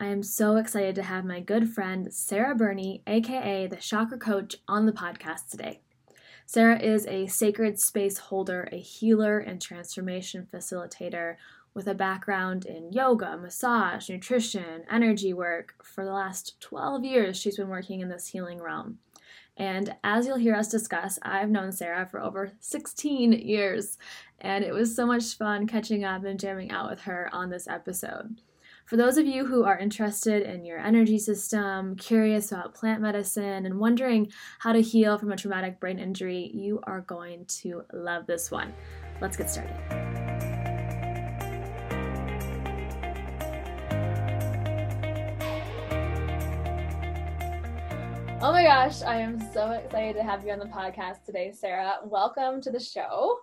I am so excited to have my good friend Sarah Birney, aka the Chakra Coach, on the podcast today. Sarah is a sacred space holder, a healer, and transformation facilitator with a background in yoga, massage, nutrition, energy work. For the last 12 years, she's been working in this healing realm. And as you'll hear us discuss, I've known Sarah for over 16 years, and it was so much fun catching up and jamming out with her on this episode. For those of you who are interested in your energy system, curious about plant medicine, and wondering how to heal from a traumatic brain injury, you are going to love this one. Let's get started. Oh my gosh, I am so excited to have you on the podcast today, Sarah. Welcome to the show.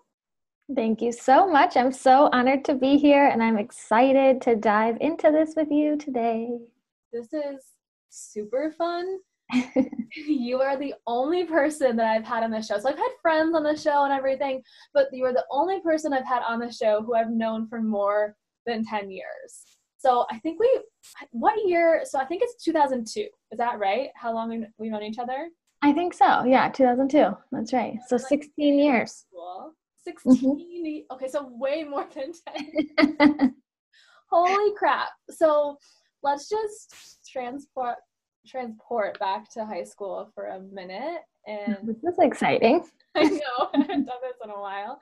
Thank you so much. I'm so honored to be here and I'm excited to dive into this with you today. This is super fun. you are the only person that I've had on the show. So I've had friends on the show and everything, but you are the only person I've had on the show who I've known for more than 10 years. So I think we, what year? So I think it's 2002. Is that right? How long have we've known each other? I think so. Yeah, 2002. That's right. So 16 years. Cool. 16 mm-hmm. okay so way more than 10 holy crap. So let's just transport transport back to high school for a minute and this is exciting. I know i haven't done this in a while.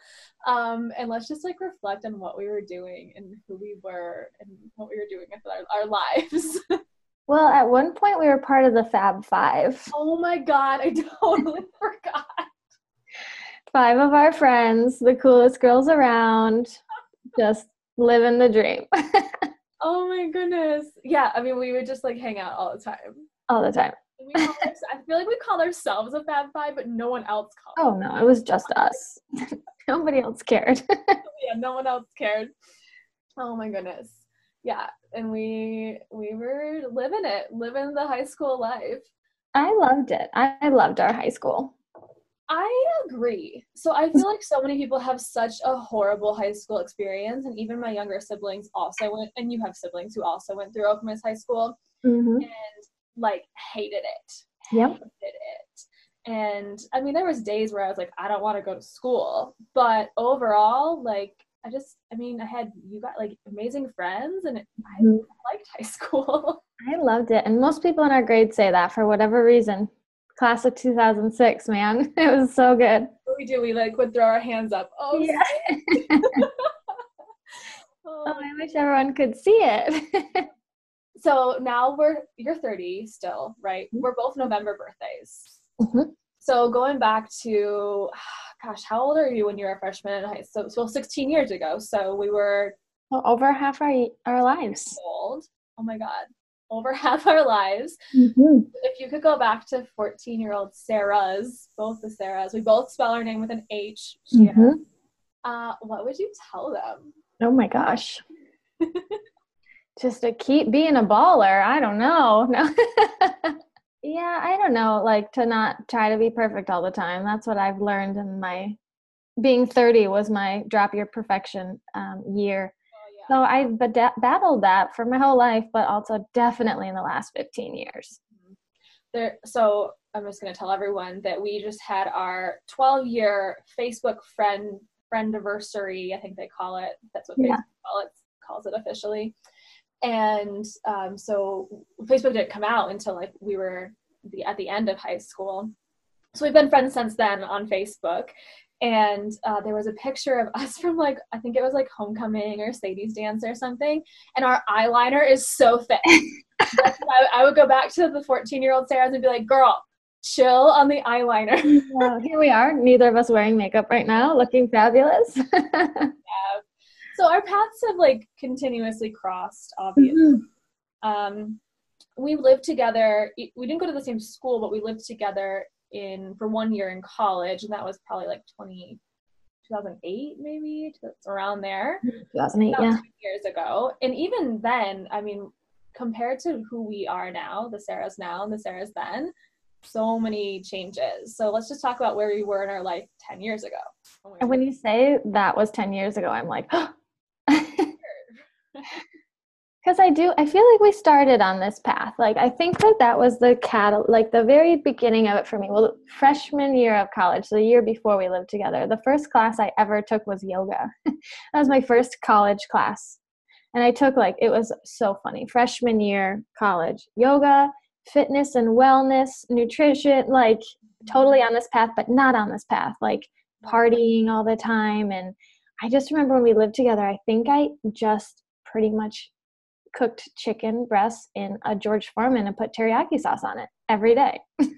Um, and let's just like reflect on what we were doing and who we were and what we were doing with our, our lives. Well at one point we were part of the fab five. Oh my god i totally forgot five of our friends, the coolest girls around, just living the dream. oh my goodness. Yeah, I mean, we would just like hang out all the time. All the time. I feel like we called ourselves a Fab Five, but no one else called. Oh no, it was just us. Nobody else cared. yeah, no one else cared. Oh my goodness. Yeah, and we we were living it, living the high school life. I loved it. I loved our high school. I agree. So I feel like so many people have such a horrible high school experience, and even my younger siblings also went, and you have siblings who also went through Okemos High School Mm-hmm. and like hated it. Yep. Hated it. And I mean, there was days where I was like, I don't want to go to school, but overall, like, I just, I mean, I had you got like amazing friends, and I Mhm. liked high school. I loved it. And most people in our grade say that for whatever reason. Class of 2006, man. It was so good. what we do, we like would throw our hands up. Oh, Yeah. oh Oh, I wish everyone could see it. so now we're you're 30 still right Mhm. we're both november birthdays Mhm. so going back to gosh how old are you when you were a freshman in high school so, well 16 years ago so we were Well, over half our our lives. old oh my god over half our lives Mhm. if you could go back to 14 year old sarah's both the sarahs we both spell our name with an h. Mhm. uh, what would you tell them Oh my gosh. Just to keep being a baller. I don't know. No. yeah, I don't know. Like to not try to be perfect all the time. That's what I've learned in my being 30 was my drop your perfection um, year. So I bada- battled that for my whole life, but also definitely in the last 15 years. there so i'm just going to tell everyone that we just had our 12 year facebook friend friend anniversary i think they call it. That's what Yeah. facebook call it, calls it officially. And um, so facebook didn't come out until like we were the at the end of high school. So we've been friends since then on facebook and uh, there was a picture of us from like i think it was like homecoming or sadie's dance or something and our eyeliner is so thick I, I would go back to the 14 year old Sarah's and be like, girl, chill on the eyeliner. Well, here we are, neither of us wearing makeup right now, looking fabulous. so our paths have like continuously crossed, obviously. Um, we lived together. We didn't go to the same school, but we lived together in for one year in college, and that was probably like 20, 2008, maybe it's around there. 2008, about yeah. years ago. And even then, I mean, compared to who we are now, the Sarahs now and the Sarahs then, so many changes. So let's just talk about where we were in our life 10 years ago. And when you say that was 10 years ago, I'm like, because I do, I feel like we started on this path. Like, I think that that was the cat, like the very beginning of it for me. Well, freshman year of college, the year before we lived together, the first class I ever took was yoga. that was my first college class. And I took like, it was so funny. Freshman year college, yoga, fitness and wellness, nutrition, like totally on this path, but not on this path, like partying all the time. And I just remember when we lived together, I think I just pretty much cooked chicken breasts in a George Foreman and put teriyaki sauce on it every day.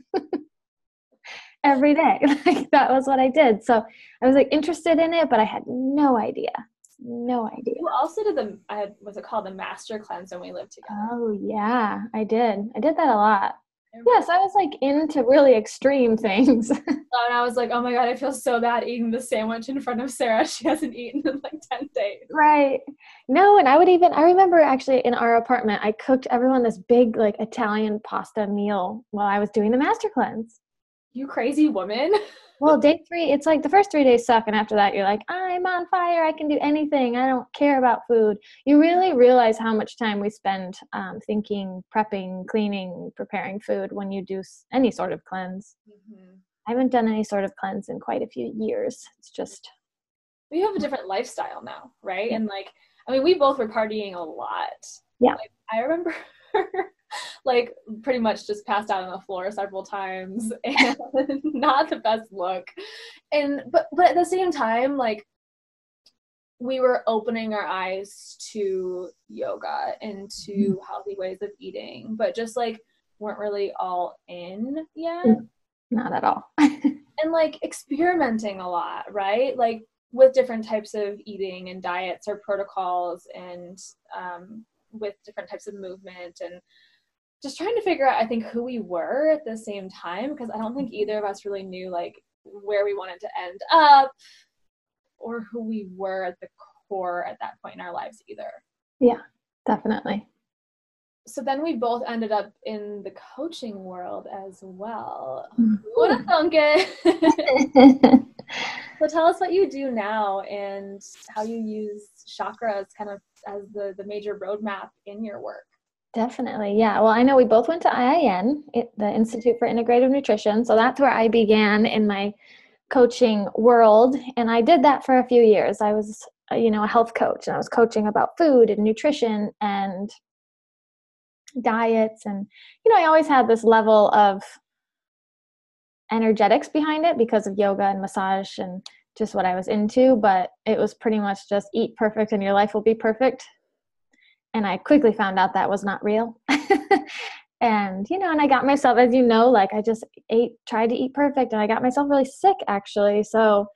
every day. Like that was what I did. So I was like interested in it, but I had no idea. No idea. You also did the, I had, was it called the master cleanse when we lived together? Oh yeah, I did. I did that a lot. Yes, I was like into really extreme things. Oh, and I was like, oh my God, I feel so bad eating the sandwich in front of Sarah. She hasn't eaten in like 10 days. right. No, and I would even I remember actually in our apartment I cooked everyone this big like Italian pasta meal while I was doing the master cleanse. You crazy woman. Well, day 3, it's like the first 3 days suck and after that you're like, I'm on fire. I can do anything. I don't care about food. You really realize how much time we spend um, thinking, prepping, cleaning, preparing food when you do any sort of cleanse. I haven't done any sort of cleanse in quite a few years. It's just We have a different lifestyle now, right? And like, I mean, we both were partying a lot. Yeah. Like, I remember like pretty much just passed out on the floor several times and not the best look. And but but at the same time, like we were opening our eyes to yoga and to healthy ways of eating, but just like weren't really all in yet. Mm. not at all. and like experimenting a lot, right? Like with different types of eating and diets or protocols and um, with different types of movement and just trying to figure out, I think, who we were at the same time because I don't think either of us really knew like where we wanted to end up or who we were at the core at that point in our lives either. Yeah definitely. so then we both ended up in the coaching world as well. Mm-hmm. Who would thunk it? so tell us what you do now and how you use chakras kind of as the, the major roadmap in your work. Definitely, yeah. Well, I know we both went to IIN, the Institute for Integrative Nutrition. So that's where I began in my coaching world. And I did that for a few years. I was, uh, you know, a health coach and I was coaching about food and nutrition and diets and you know i always had this level of energetics behind it because of yoga and massage and just what i was into but it was pretty much just eat perfect and your life will be perfect. And i quickly found out that was not real. And you know and i got myself as you know like i just ate tried to eat perfect and i got myself really sick actually. So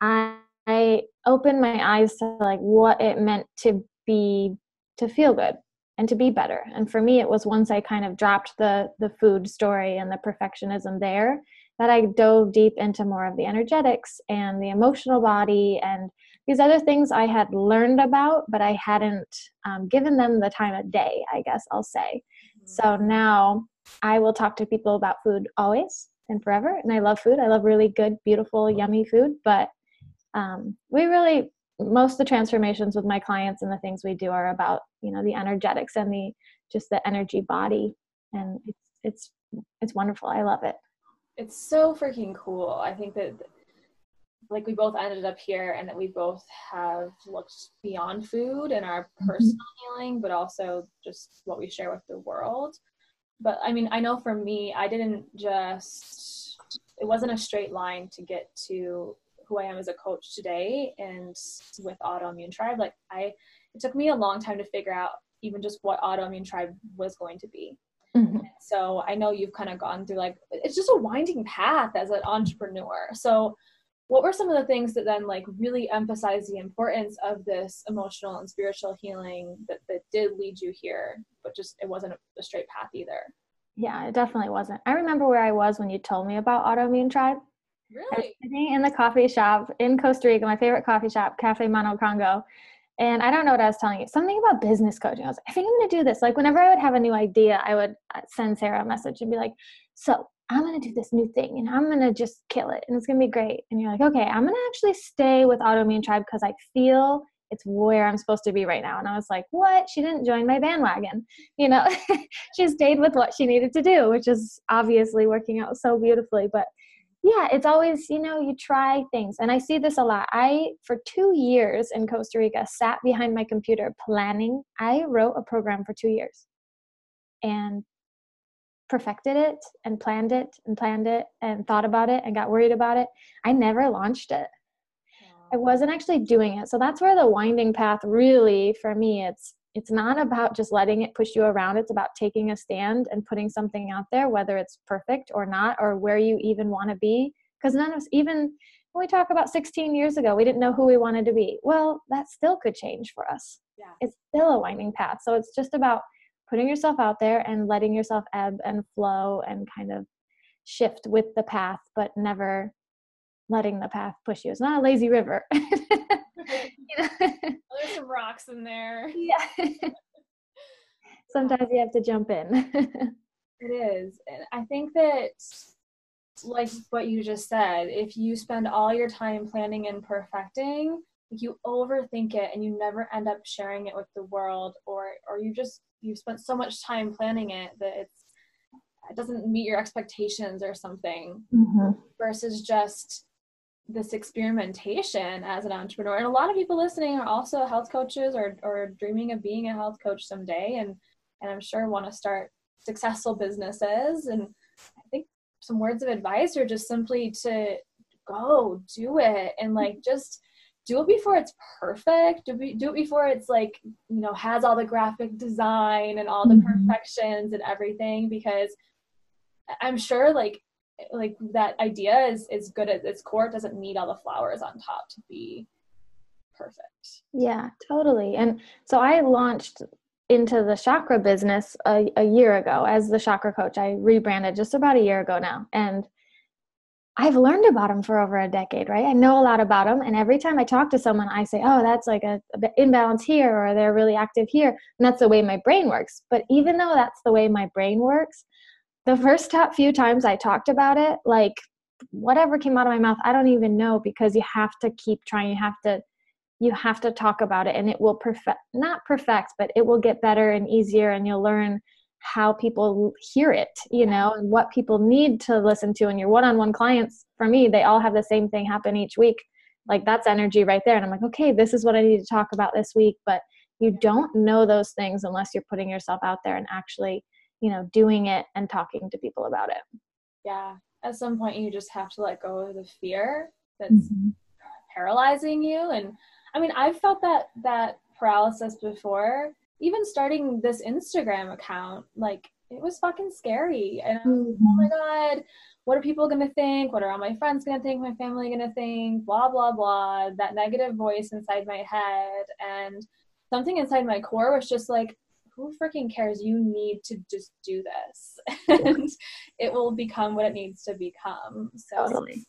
i i opened my eyes to like what it meant to be to feel good and to be better. And for me it was once i kind of dropped the the food story and the perfectionism there that i dove deep into more of the energetics and the emotional body and these other things i had learned about but i hadn't um, given them the time of day i guess i'll say. Mm-hmm. so now i will talk to people about food always and forever and i love food. I love really good beautiful yummy food but um, we really most of the transformations with my clients and the things we do are about you know the energetics and the just the energy body and it's it's it's wonderful. I love it it's so freaking cool i think that like we both ended up here and that we both have looked beyond food and our mm-hmm. personal mm-hmm. healing but also just what we share with the world but i mean i know for me i didn't just it wasn't a straight line to get to who I am as a coach today and with autoimmune tribe, like I, it took me a long time to figure out even just what autoimmune tribe was going to be. Mm-hmm. So I know you've kind of gone through like it's just a winding path as an entrepreneur. So what were some of the things that then like really emphasize the importance of this emotional and spiritual healing that, that did lead you here, but just it wasn't a, a straight path either? Yeah, it definitely wasn't. I remember where I was when you told me about autoimmune tribe. Really? sitting in the coffee shop in Costa Rica, my favorite coffee shop, Cafe Mono Congo. And I don't know what I was telling you. Something about business coaching. I was like, I think I'm going to do this. Like, whenever I would have a new idea, I would uh, send Sarah a message and be like, So I'm going to do this new thing and I'm going to just kill it and it's going to be great. And you're like, Okay, I'm going to actually stay with Autoimmune Tribe because I feel it's where I'm supposed to be right now. And I was like, What? She didn't join my bandwagon. You know, she stayed with what she needed to do, which is obviously working out so beautifully. But yeah it's always you know you try things and i see this a lot. I for two years in costa rica sat behind my computer planning. I wrote a program for two years and perfected it and planned it and planned it and thought about it and got worried about it. I never launched it. I wasn't actually doing it. So that's where the winding path really for me it's it's not about just letting it push you around it's about taking a stand and putting something out there whether it's perfect or not or where you even want to be. Because none of us even when we talk about 16 years ago we didn't know who we wanted to be. Well that still could change for us. Yeah. it's still a winding path. So it's just about putting yourself out there and letting yourself ebb and flow and kind of shift with the path but never letting the path push you. It's not a lazy river know? There's some rocks in there. Yeah. Sometimes you have to jump in. it is. And I think that like what you just said, if you spend all your time planning and perfecting, like you overthink it and you never end up sharing it with the world or or you just you've spent so much time planning it that it's it doesn't meet your expectations or something mm-hmm. versus just this experimentation as an entrepreneur. And a lot of people listening are also health coaches or, or dreaming of being a health coach someday. And and i'm sure want to start successful businesses. And i think some words of advice are just simply to go do it and like just do it before it's perfect. Do, be, do it before it's like you know has all the graphic design and all the mm-hmm. perfections and everything because i'm sure like like that idea is is good at its core. It doesn't need all the flowers on top to be perfect. Yeah, totally. And so I launched into the chakra business a, a year ago as the chakra coach. I rebranded just about a year ago now. And I've learned about them for over a decade, right? I know a lot about them. And every time I talk to someone, I say, oh, that's like a, a imbalance here, or they're really active here. And that's the way my brain works. But even though that's the way my brain works, the first few times I talked about it, like whatever came out of my mouth, I don't even know because you have to keep trying. You have to you have to talk about it and it will perfect not perfect but it will get better and easier and you'll learn how people hear it you know and what people need to listen to. And your one-on-one clients for me they all have the same thing happen each week. Like that's energy right there. And i'm like okay this is what i need to talk about this week. But you don't know those things unless you're putting yourself out there and actually you know doing it and talking to people about it yeah at some point you just have to let go of the fear that's mm-hmm. paralyzing you and I mean, I've felt that that paralysis before. Even starting this Instagram account, like it was fucking scary. And I was like, oh my mm-hmm. god, what are people gonna think? What are all my friends gonna think? My family gonna think? Blah blah blah. That negative voice inside my head, and something inside my core was just like, who freaking cares? You need to just do this, and it will become what it needs to become. So. Totally.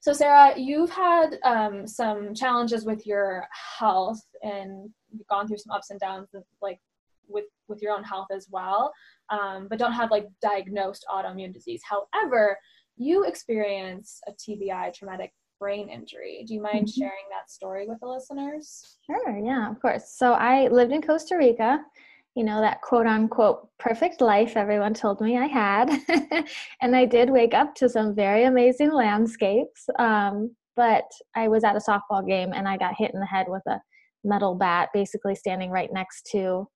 So, Sarah, you've had um, some challenges with your health, and you've gone through some ups and downs, like with with your own health as well, um, but don't have like diagnosed autoimmune disease. However, you experience a TBI, traumatic brain injury. Do you mind mm-hmm. sharing that story with the listeners? Sure, yeah, of course. So I lived in Costa Rica you know, that quote unquote perfect life everyone told me I had. and I did wake up to some very amazing landscapes. Um, but I was at a softball game and I got hit in the head with a metal bat, basically standing right next to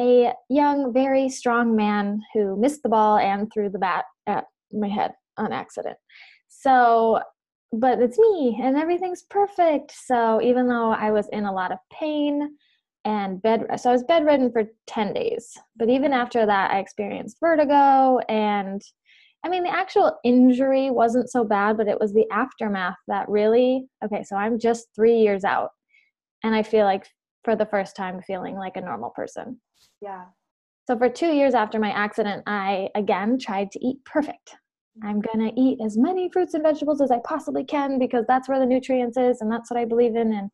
a young, very strong man who missed the ball and threw the bat at my head on accident. So, but it's me and everything's perfect. So, even though I was in a lot of pain, and bed so i was bedridden for 10 days. But even after that i experienced vertigo and i mean the actual injury wasn't so bad but it was the aftermath that really okay so i'm just three years out and i feel like for the first time feeling like a normal person. Yeah. So for two years after my accident i again tried to eat perfect. I'm going to eat as many fruits and vegetables as i possibly can because that's where the nutrients is and that's what i believe in and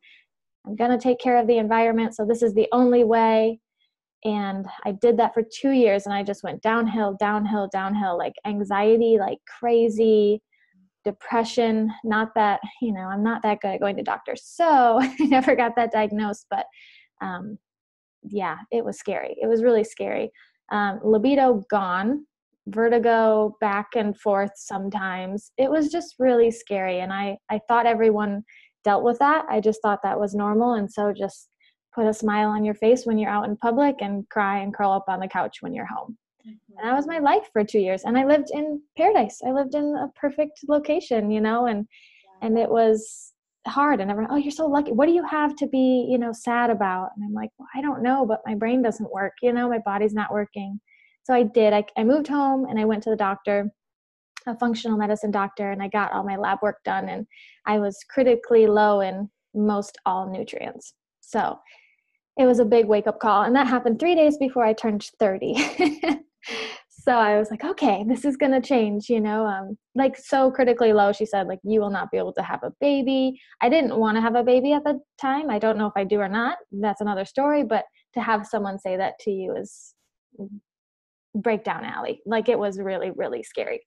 I'm going to take care of the environment. So this is the only way. And I did that for two years and I just went downhill, downhill, downhill, like anxiety, like crazy, depression. Not that, you know, I'm not that good at going to doctors. So I never got that diagnosed. But um, yeah, it was scary. It was really scary. Um, libido gone, vertigo back and forth sometimes. It was just really scary. And I, I thought everyone dealt with that. I just thought that was normal. And so just put a smile on your face when you're out in public and cry and curl up on the couch when you're home. Mm-hmm. And that was my life for two years. And I lived in paradise. I lived in a perfect location, you know, and yeah. and it was hard. And everyone, oh, you're so lucky. What do you have to be, you know, sad about? And I'm like, well, I don't know, but my brain doesn't work, you know, my body's not working. So I did. I, I moved home and I went to the doctor a functional medicine doctor and I got all my lab work done and I was critically low in most all nutrients. So it was a big wake up call and that happened 3 days before I turned 30. so I was like, okay, this is going to change, you know, um, like so critically low. She said like, you will not be able to have a baby. I didn't want to have a baby at the time. I don't know if I do or not. That's another story, but to have someone say that to you is breakdown alley. Like it was really, really scary.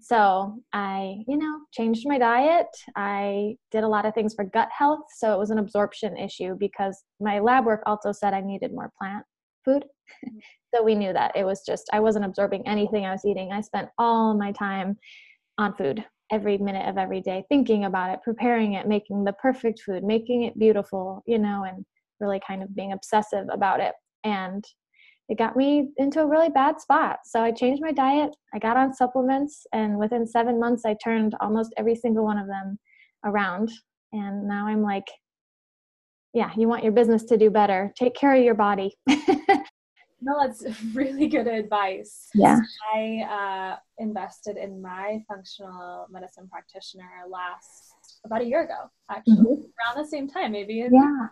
So I, you know, changed my diet. I did a lot of things for gut health. So it was an absorption issue because my lab work also said I needed more plant food. Mm-hmm. so we knew that it was just, I wasn't absorbing anything I was eating. I spent all my time on food every minute of every day, thinking about it, preparing it, making the perfect food, making it beautiful, you know, and really kind of being obsessive about it. And it got me into a really bad spot. So I changed my diet, I got on supplements, and within seven months, I turned almost every single one of them around. And now I'm like, yeah, you want your business to do better. Take care of your body. no, that's really good advice. Yeah. I uh, invested in my functional medicine practitioner last about a year ago, actually, mm-hmm. around the same time, maybe. Yeah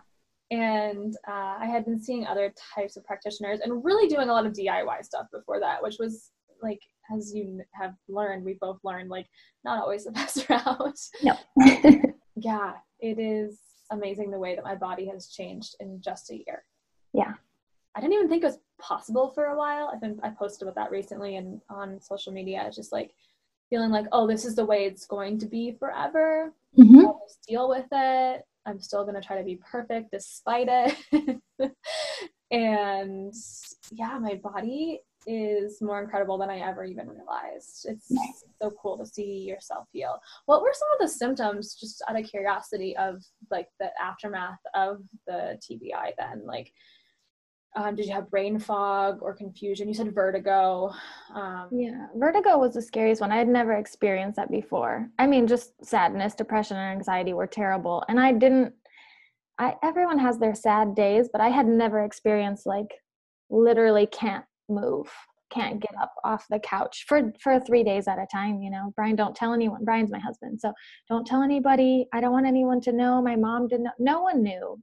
and uh, I had been seeing other types of practitioners and really doing a lot of DIY stuff before that, which was like as you have learned, we both learned like not always the best route. No. yeah, it is amazing the way that my body has changed in just a year. Yeah. I didn't even think it was possible for a while. I've been I posted about that recently and on social media. It's just like feeling like, oh, this is the way it's going to be forever. Mm-hmm. I'll just deal with it. I'm still gonna try to be perfect despite it. and yeah, my body is more incredible than I ever even realized. It's nice. so cool to see yourself heal. What were some of the symptoms, just out of curiosity, of like the aftermath of the TBI then? Like, um, did you have brain fog or confusion? You said vertigo. Um, yeah, vertigo was the scariest one. I had never experienced that before. I mean, just sadness, depression, and anxiety were terrible. And I didn't, I, everyone has their sad days, but I had never experienced like literally can't move can't get up off the couch for for three days at a time you know brian don't tell anyone brian's my husband so don't tell anybody i don't want anyone to know my mom didn't know no one knew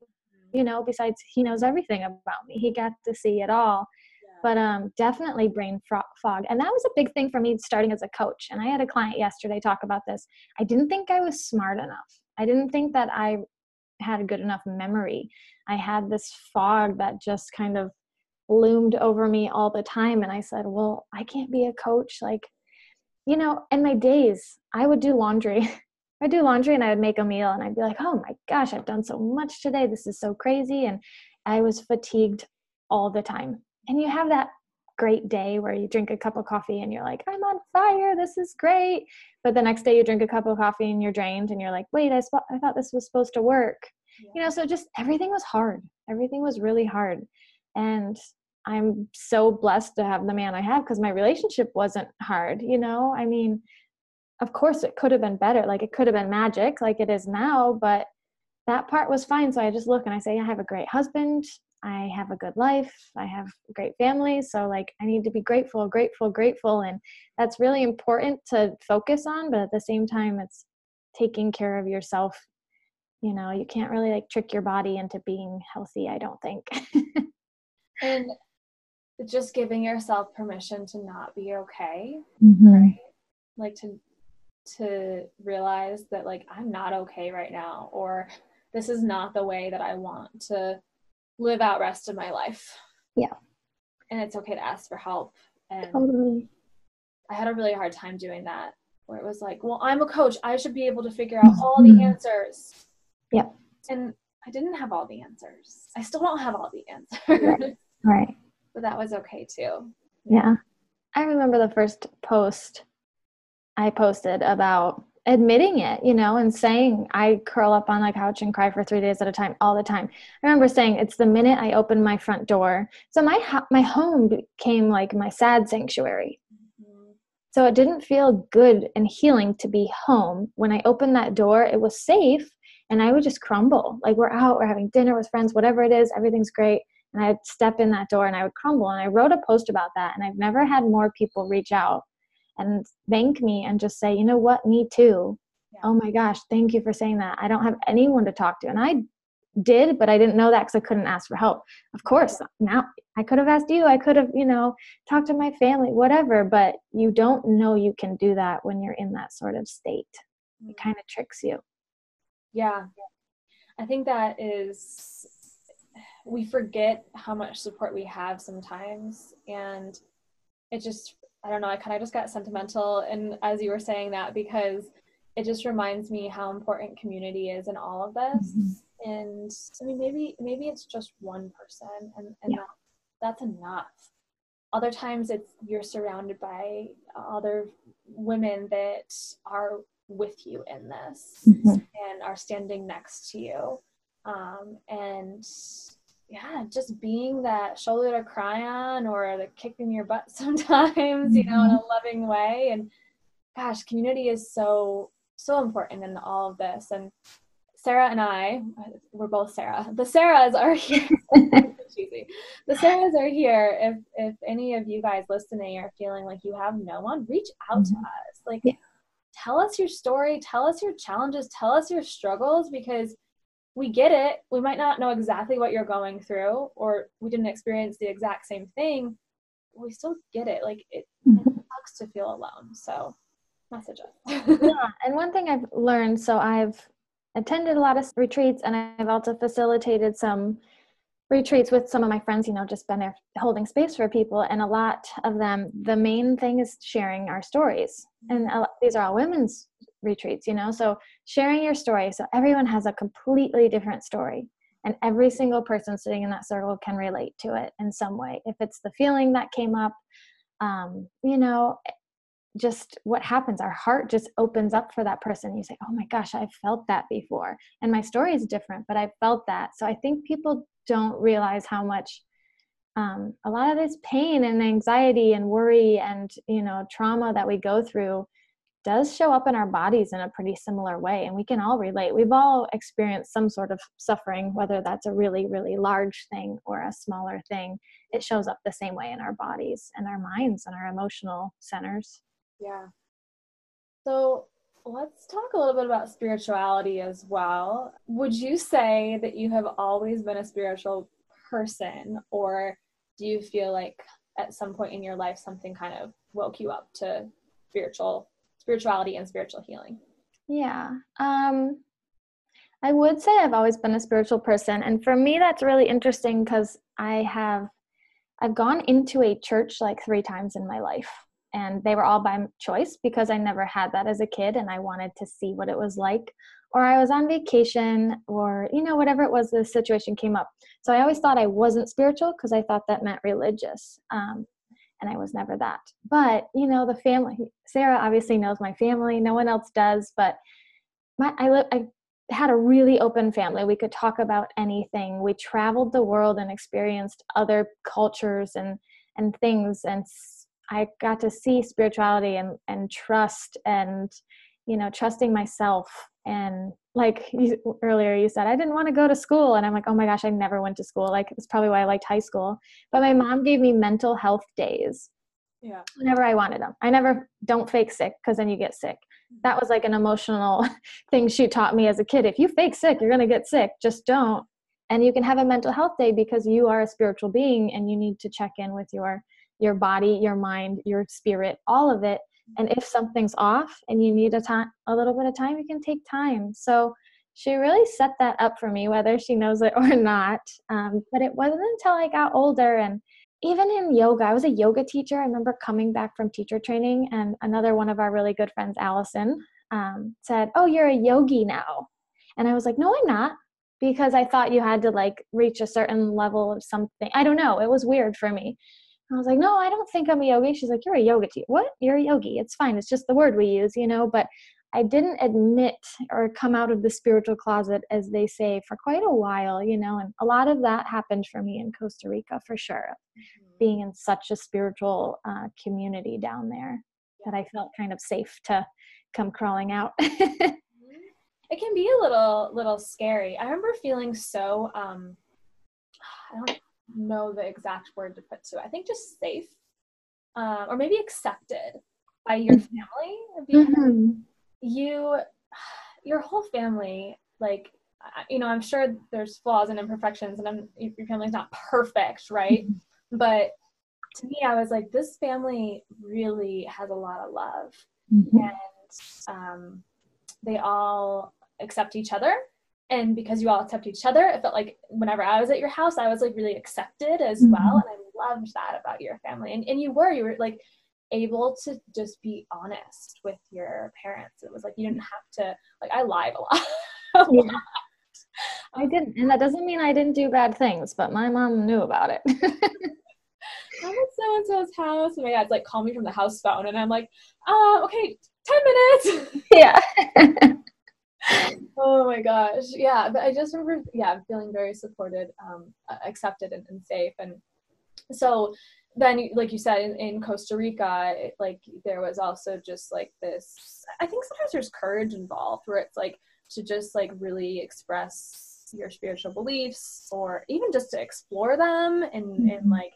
you know besides he knows everything about me. He got to see it all. Yeah. but um definitely brain fog. And that was a big thing for me starting as a coach. And i had a client yesterday talk about this. I didn't think i was smart enough. I didn't think that i had a good enough memory. I had this fog that just kind of loomed over me all the time. And i said well i can't be a coach. Like you know in my days i would do laundry i do laundry and i would make a meal and i'd be like oh my gosh i've done so much today. This is so crazy. And i was fatigued all the time. And you have that great day where you drink a cup of coffee and you're like i'm on fire. This is great. But the next day you drink a cup of coffee and you're drained and you're like wait i, sp- I thought this was supposed to work. Yeah. you know so just everything was hard. Everything was really hard. And i'm so blessed to have the man i have because my relationship wasn't hard you know? I mean of course it could have been better like it could have been magic like it is now but that part was fine. So i just look and i say i have a great husband. I have a good life. I have a great family. So like i need to be grateful grateful grateful. And that's really important to focus on but at the same time it's taking care of yourself. You know you can't really like trick your body into being healthy i don't think. And just giving yourself permission to not be okay mm-hmm. right? Like to to realize that like i'm not okay right now or this is not the way that i want to live out rest of my life. Yeah. And it's okay to ask for help. And totally. i had a really hard time doing that where it was like well i'm a coach. I should be able to figure out all the mm-hmm. answers. Yeah. And i didn't have all the answers. I still don't have all the answers. Right, right. But that was okay too. Yeah. I remember the first post I posted about admitting it, you know, and saying I curl up on the couch and cry for three days at a time, all the time. I remember saying it's the minute I open my front door. So my my home became like my sad sanctuary. Mm-hmm. So it didn't feel good and healing to be home. When I opened that door, it was safe, and I would just crumble. Like we're out, we're having dinner with friends, whatever it is, everything's great and I'd step in that door and I would crumble. And I wrote a post about that, and I've never had more people reach out and thank me and just say, you know what, me too. Yeah. Oh my gosh, thank you for saying that. I don't have anyone to talk to. And I did, but I didn't know that because I couldn't ask for help. Of course, now I could have asked you, I could have, you know, talked to my family, whatever, but you don't know you can do that when you're in that sort of state. It mm-hmm. kind of tricks you. Yeah. I think that is we forget how much support we have sometimes and it just i don't know i kind of just got sentimental and as you were saying that because it just reminds me how important community is in all of this mm-hmm. and i mean maybe maybe it's just one person and, and yeah. that, that's enough other times it's you're surrounded by other women that are with you in this mm-hmm. and are standing next to you um, and yeah, just being that shoulder to cry on or the kick in your butt sometimes, you know, in a mm-hmm. loving way. And gosh, community is so, so important in all of this. And Sarah and I, we're both Sarah. The Sarahs are here. the Sarahs are here. If if any of you guys listening are feeling like you have no one, reach out mm-hmm. to us. Like yeah. tell us your story, tell us your challenges, tell us your struggles because we get it. We might not know exactly what you're going through, or we didn't experience the exact same thing. We still get it. Like it, mm-hmm. it sucks to feel alone. So message us. yeah. And one thing I've learned, so I've attended a lot of retreats and I've also facilitated some retreats with some of my friends, you know, just been there holding space for people. And a lot of them, the main thing is sharing our stories. And these are all women's retreats, you know, so sharing your story. So everyone has a completely different story. And every single person sitting in that circle can relate to it in some way. If it's the feeling that came up, um, you know, just what happens our heart just opens up for that person you say oh my gosh i've felt that before and my story is different but i felt that so i think people don't realize how much um, a lot of this pain and anxiety and worry and you know trauma that we go through does show up in our bodies in a pretty similar way and we can all relate. We've all experienced some sort of suffering whether that's a really really large thing or a smaller thing. It shows up the same way in our bodies and our minds and our emotional centers. Yeah. So let's talk a little bit about spirituality as well. Would you say that you have always been a spiritual person, or do you feel like at some point in your life something kind of woke you up to spiritual spirituality and spiritual healing? Yeah. Um I would say I've always been a spiritual person and for me that's really interesting cuz I have I've gone into a church like 3 times in my life and they were all by choice because I never had that as a kid and I wanted to see what it was like or I was on vacation or you know whatever it was the situation came up so I always thought I wasn't spiritual because I thought that meant religious um, and I was never that. But you know the family Sarah obviously knows my family no one else does but my I live I had a really open family. We could talk about anything. We traveled the world and experienced other cultures and and things and I got to see spirituality and and trust and you know trusting myself. And like you, earlier you said I didn't want to go to school. And I'm like oh my gosh I never went to school. Like it's probably why I liked high school. But my mom gave me mental health days yeah. whenever I wanted them. I never don't fake sick because then you get sick. Mm-hmm. that was like an emotional thing she taught me as a kid. If you fake sick you're going to get sick. Just don't. And you can have a mental health day because you are a spiritual being and you need to check in with your your body, your mind, your spirit, all of it. And if something's off and you need a time, a little bit of time, you can take time. So she really set that up for me, whether she knows it or not. Um, but it wasn't until I got older and even in yoga, I was a yoga teacher. I remember coming back from teacher training, and another one of our really good friends, Allison, um, said, "Oh, you're a yogi now," and I was like, "No, I'm not," because I thought you had to like reach a certain level of something. I don't know. It was weird for me. I was like, no, I don't think I'm a yogi. She's like, you're a yoga teacher. What? You're a yogi. It's fine. It's just the word we use, you know. But I didn't admit or come out of the spiritual closet, as they say, for quite a while, you know. And a lot of that happened for me in Costa Rica, for sure. Mm-hmm. Being in such a spiritual uh, community down there, that I felt kind of safe to come crawling out. it can be a little little scary. I remember feeling so um I don't know the exact word to put to it. I think just safe, uh, or maybe accepted by your mm-hmm. family. Mm-hmm. You, your whole family, like you know, I'm sure there's flaws and imperfections, and I'm, your family's not perfect, right? Mm-hmm. But to me, I was like, this family really has a lot of love, mm-hmm. and um, they all accept each other and because you all accept each other it felt like whenever i was at your house i was like really accepted as mm-hmm. well and i loved that about your family and, and you were you were like able to just be honest with your parents it was like you didn't have to like i lied a lot, a yeah. lot. i didn't and that doesn't mean i didn't do bad things but my mom knew about it i'm at so and so's house and my dad's like call me from the house phone and i'm like uh okay 10 minutes yeah oh my gosh yeah but i just remember yeah feeling very supported um accepted and, and safe and so then like you said in, in costa rica it, like there was also just like this i think sometimes there's courage involved where it's like to just like really express your spiritual beliefs or even just to explore them and mm-hmm. and like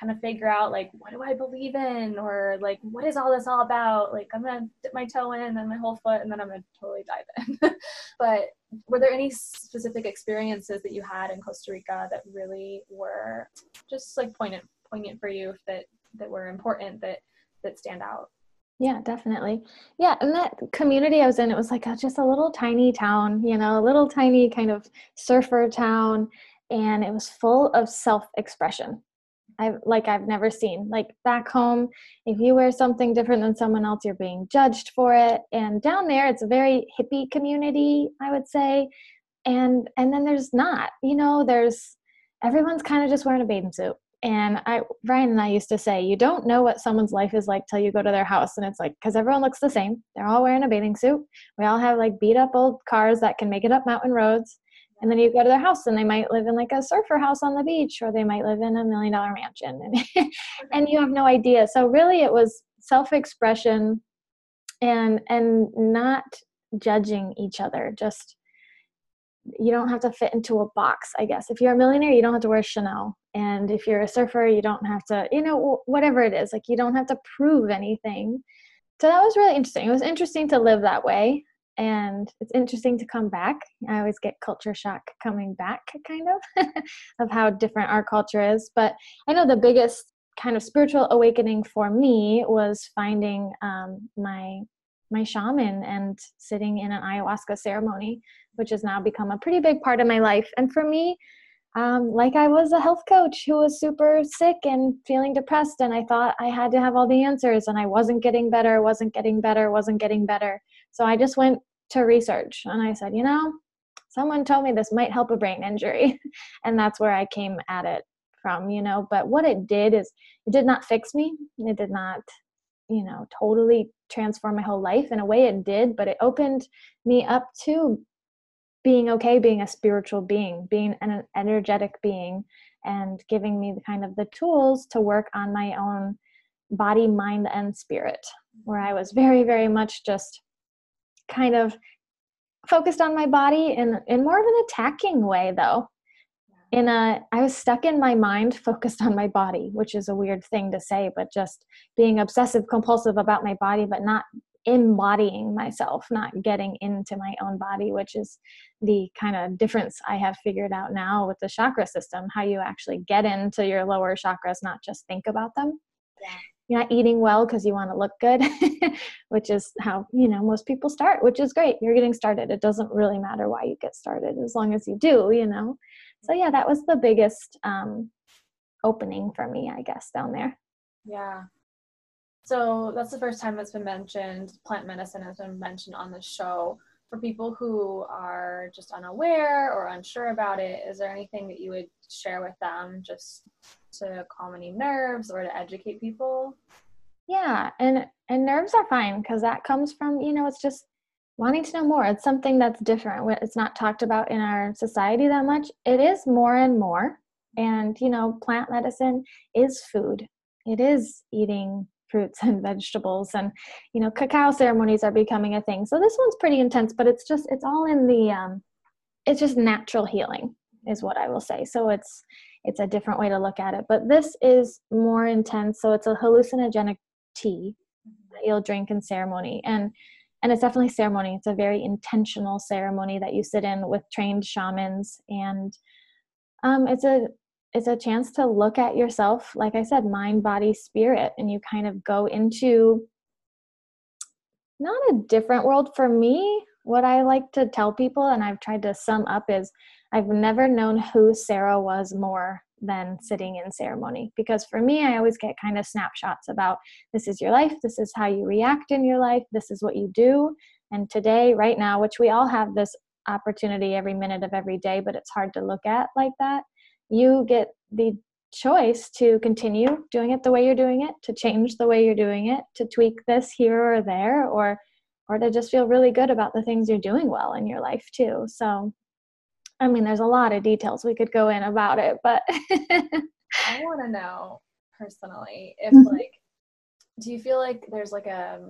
kind of figure out like what do I believe in or like what is all this all about? Like I'm gonna dip my toe in and then my whole foot and then I'm gonna totally dive in. but were there any specific experiences that you had in Costa Rica that really were just like poignant poignant for you that that were important that that stand out yeah definitely yeah and that community i was in it was like a, just a little tiny town you know a little tiny kind of surfer town and it was full of self-expression I've like I've never seen. Like back home, if you wear something different than someone else, you're being judged for it. And down there, it's a very hippie community, I would say. And and then there's not. You know, there's everyone's kind of just wearing a bathing suit. And I Ryan and I used to say, you don't know what someone's life is like till you go to their house. And it's like because everyone looks the same. They're all wearing a bathing suit. We all have like beat up old cars that can make it up mountain roads and then you go to their house and they might live in like a surfer house on the beach or they might live in a million dollar mansion. And, and you have no idea. So really it was self-expression and and not judging each other. Just you don't have to fit into a box i guess. If you're a millionaire you don't have to wear chanel. And if you're a surfer you don't have to you know whatever it is. Like you don't have to prove anything. So that was really interesting. It was interesting to live that way and it's interesting to come back. I always get culture shock coming back kind of of how different our culture is but i know the biggest kind of spiritual awakening for me was finding um, my my shaman and sitting in an ayahuasca ceremony which has now become a pretty big part of my life. And for me um, like i was a health coach who was super sick and feeling depressed and i thought i had to have all the answers and i wasn't getting better wasn't getting better wasn't getting better so I just went to research and I said, you know, someone told me this might help a brain injury. and that's where I came at it from, you know. But what it did is it did not fix me. It did not, you know, totally transform my whole life. In a way, it did, but it opened me up to being okay being a spiritual being, being an energetic being, and giving me the kind of the tools to work on my own body, mind, and spirit, where I was very, very much just kind of focused on my body in in more of an attacking way though. In a i was stuck in my mind focused on my body which is a weird thing to say but just being obsessive compulsive about my body but not embodying myself not getting into my own body which is the kind of difference i have figured out now with the chakra system how you actually get into your lower chakras not just think about them. Yeah. You're not eating well because you want to look good which is how you know most people start which is great. You're getting started. It doesn't really matter why you get started as long as you do you know? So yeah that was the biggest um, opening for me i guess down there. Yeah so that's the first time it's been mentioned. Plant medicine has been mentioned on the show. For people who are just unaware or unsure about it is there anything that you would share with them just to calm any nerves or to educate people? Yeah and and nerves are fine because that comes from you know it's just wanting to know more. It's something that's different it's not talked about in our society that much. It is more and more and you know plant medicine is food. It is eating fruits and vegetables and you know cacao ceremonies are becoming a thing. So this one's pretty intense but it's just it's all in the um it's just natural healing is what i will say. So it's it's a different way to look at it. But this is more intense. So it's a hallucinogenic tea that you'll drink in ceremony. And and it's definitely ceremony. It's a very intentional ceremony that you sit in with trained shamans. And um, it's a it's a chance to look at yourself like i said mind body spirit and you kind of go into not a different world. For me what i like to tell people and i've tried to sum up is i've never known who sarah was more than sitting in ceremony. Because for me i always get kind of snapshots about this is your life. This is how you react in your life. This is what you do. And today right now which we all have this opportunity every minute of every day but it's hard to look at like that you get the choice to continue doing it the way you're doing it to change the way you're doing it to tweak this here or there or or to just feel really good about the things you're doing well in your life too so i mean there's a lot of details we could go in about it but i want to know personally if mm-hmm. like do you feel like there's like a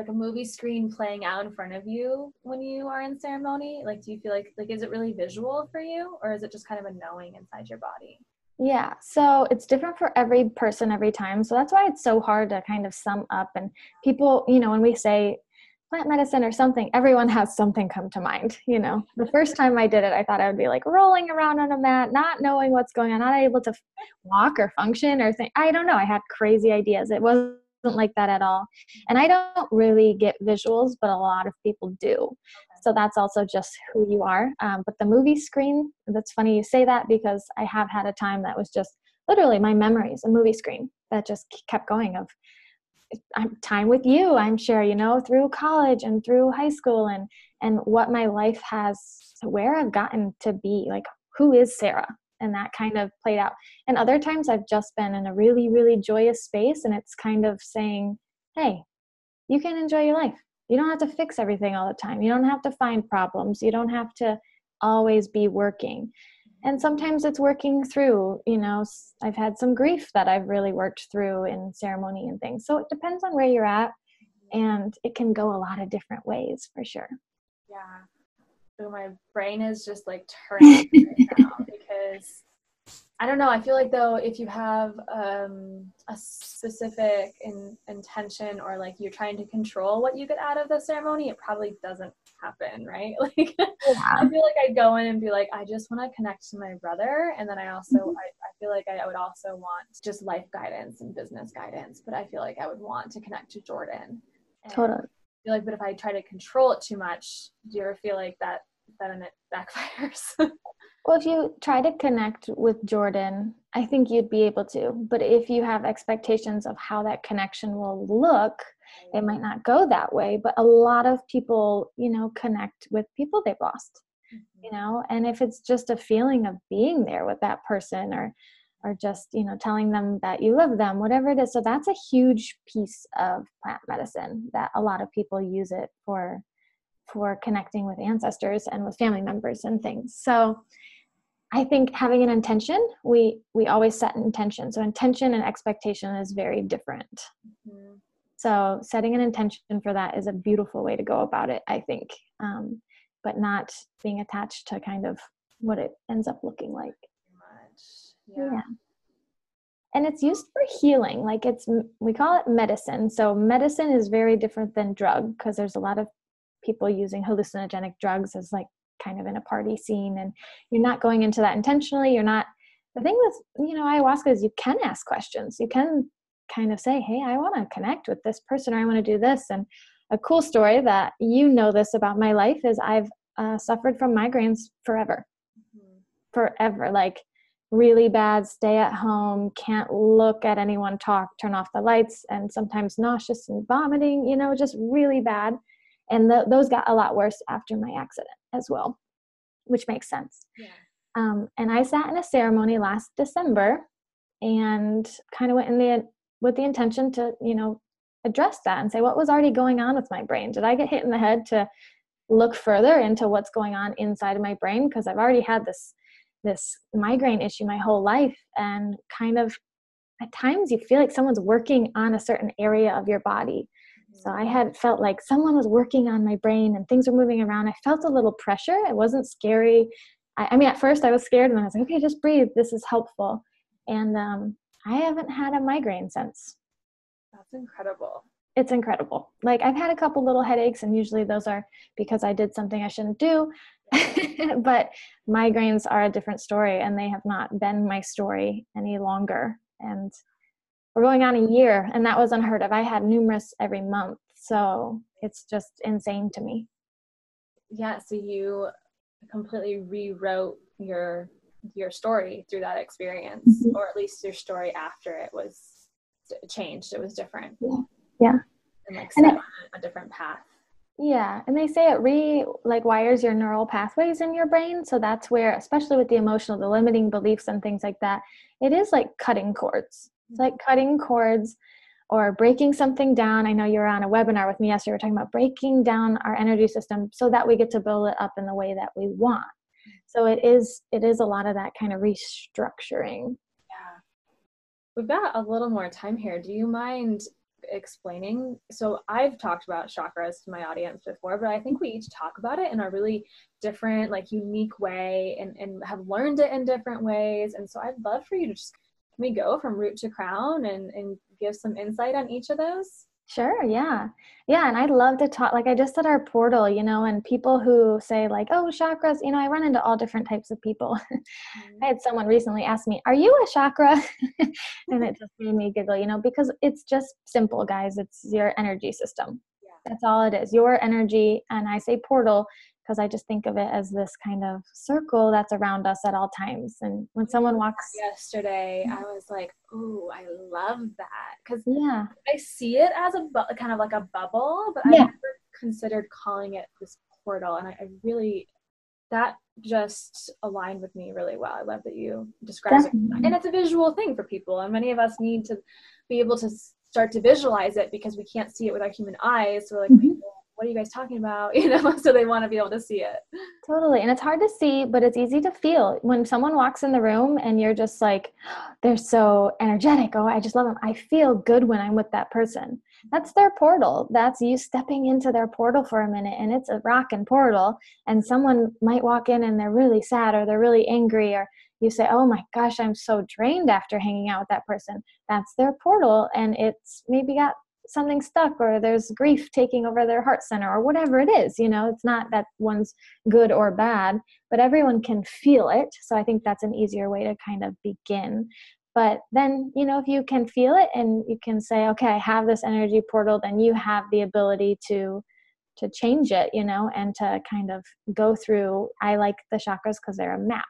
like a movie screen playing out in front of you when you are in ceremony? Like, do you feel like like is it really visual for you, or is it just kind of a knowing inside your body? Yeah, so it's different for every person every time. So that's why it's so hard to kind of sum up. And people, you know, when we say plant medicine or something, everyone has something come to mind. You know, the first time I did it, I thought I would be like rolling around on a mat, not knowing what's going on, not able to walk or function or think. I don't know. I had crazy ideas. It wasn't like that at all. And I don't really get visuals, but a lot of people do. So that's also just who you are. Um, but the movie screen, that's funny you say that because I have had a time that was just literally my memories, a movie screen that just kept going of time with you i'm sure you know through college and through high school and and what my life has where i've gotten to be like who is sarah and that kind of played out. And other times i've just been in a really really joyous space and it's kind of saying hey you can enjoy your life. You don't have to fix everything all the time. You don't have to find problems. You don't have to always be working. And sometimes it's working through you know i've had some grief that i've really worked through in ceremony and things. So it depends on where you're at and it can go a lot of different ways for sure. Yeah. So my brain is just like turning right now because I don't know. I feel like though, if you have um, a specific in, intention or like you're trying to control what you get out of the ceremony, it probably doesn't happen, right? Like, yeah. I feel like I'd go in and be like, I just want to connect to my brother, and then I also, mm-hmm. I, I feel like I would also want just life guidance and business guidance, but I feel like I would want to connect to Jordan. And totally. I feel like, but if I try to control it too much, do you ever feel like that then it backfires? Well, if you try to connect with Jordan, I think you'd be able to. But if you have expectations of how that connection will look, it might not go that way. But a lot of people, you know, connect with people they've lost, mm-hmm. you know, and if it's just a feeling of being there with that person or, or just, you know, telling them that you love them, whatever it is. So that's a huge piece of plant medicine that a lot of people use it for for connecting with ancestors and with family members and things. So I think having an intention, we we always set an intention. So intention and expectation is very different. Mm-hmm. So setting an intention for that is a beautiful way to go about it, I think. Um, but not being attached to kind of what it ends up looking like. Yeah. yeah. And it's used for healing. Like it's we call it medicine. So medicine is very different than drug because there's a lot of people using hallucinogenic drugs as like kind of in a party scene and you're not going into that intentionally you're not the thing with you know ayahuasca is you can ask questions. You can kind of say hey i want to connect with this person or i want to do this and a cool story that you know this about my life is i've uh, suffered from migraines forever. Mm-hmm. forever like really bad stay at home can't look at anyone talk turn off the lights and sometimes nauseous and vomiting you know just really bad and the, those got a lot worse after my accident as well which makes sense. Yeah. um, and i sat in a ceremony last december and kind of went in the with the intention to you know address that and say what was already going on with my brain? Did i get hit in the head to look further into what's going on inside of my brain? Because i've already had this this migraine issue my whole life and kind of at times you feel like someone's working on a certain area of your body so I had felt like someone was working on my brain and things were moving around. I felt a little pressure. It wasn't scary. I, I mean, at first I was scared and then I was like, okay, just breathe. This is helpful. And um, I haven't had a migraine since. That's incredible. It's incredible. Like I've had a couple little headaches, and usually those are because I did something I shouldn't do. but migraines are a different story, and they have not been my story any longer. And we're going on a year and that was unheard of. I had numerous every month so it's just insane to me. Yeah so you completely rewrote your your story through that experience mm-hmm. or at least your story after it was changed it was different. Yeah, yeah. and like and it, a different path. Yeah and they say it re like wires your neural pathways in your brain so that's where especially with the emotional the limiting beliefs and things like that it is like cutting cords it's like cutting cords or breaking something down. I know you were on a webinar with me yesterday. We are talking about breaking down our energy system so that we get to build it up in the way that we want. So it is it is a lot of that kind of restructuring. Yeah. We've got a little more time here. Do you mind explaining? So I've talked about chakras to my audience before, but I think we each talk about it in a really different, like unique way and, and have learned it in different ways. And so I'd love for you to just we go from root to crown and, and give some insight on each of those? Sure, yeah. Yeah, and I'd love to talk like I just said our portal, you know, and people who say like, "Oh, chakras," you know, I run into all different types of people. Mm-hmm. I had someone recently ask me, "Are you a chakra?" and it just made me giggle, you know, because it's just simple, guys. It's your energy system. Yeah. That's all it is. Your energy, and I say portal because I just think of it as this kind of circle that's around us at all times. And when someone walks yesterday, I was like, "Ooh, I love that," because yeah, I see it as a bu- kind of like a bubble, but yeah. I never considered calling it this portal, and I, I, really that just aligned with me really well. I love that you described it, and it's a visual thing for people, and many of us need to be able to start to visualize it because we can't see it with our human eyes. So we're like, mm-hmm what are you guys talking about? You know so they want to be able to see it. Totally and it's hard to see but it's easy to feel. When someone walks in the room and you're just like they're so energetic oh i just love them i feel good when i'm with that person. That's their portal. That's you stepping into their portal for a minute and it's a rocking portal. And someone might walk in and they're really sad or they're really angry or you say oh my gosh i'm so drained after hanging out with that person. That's their portal and it's maybe got something stuck or there's grief taking over their heart center or whatever it is you know? It's not that one's good or bad but everyone can feel it. So i think that's an easier way to kind of begin. But then you know if you can feel it and you can say okay i have this energy portal then you have the ability to to change it you know and to kind of go through i like the chakras because they're a map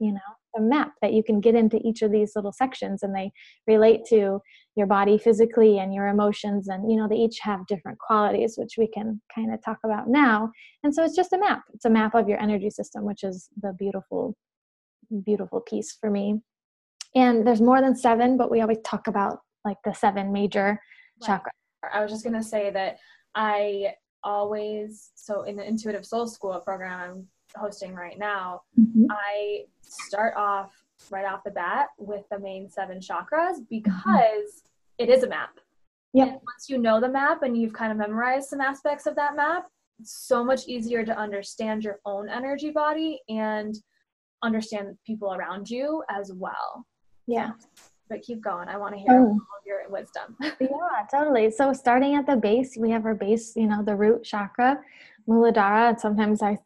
you know a map that you can get into each of these little sections and they relate to your body physically and your emotions and you know they each have different qualities which we can kind of talk about now. And so it's just a map. It's a map of your energy system which is the beautiful beautiful piece for me. And there's more than seven but we always talk about like the seven major right. chakras. I was just going to say that i always so in the intuitive soul school program hosting right now, mm-hmm. I start off right off the bat with the main seven chakras mm-hmm. because mm-hmm. it is a map. Yeah. Once you know the map and you've kind of memorized some aspects of that map, it's so much easier to understand your own energy body and understand people around you as well. Yeah. But keep going. I want to hear oh. all of your wisdom. yeah, totally. So starting at the base, we have our base, you know, the root chakra, Muladhara. And sometimes I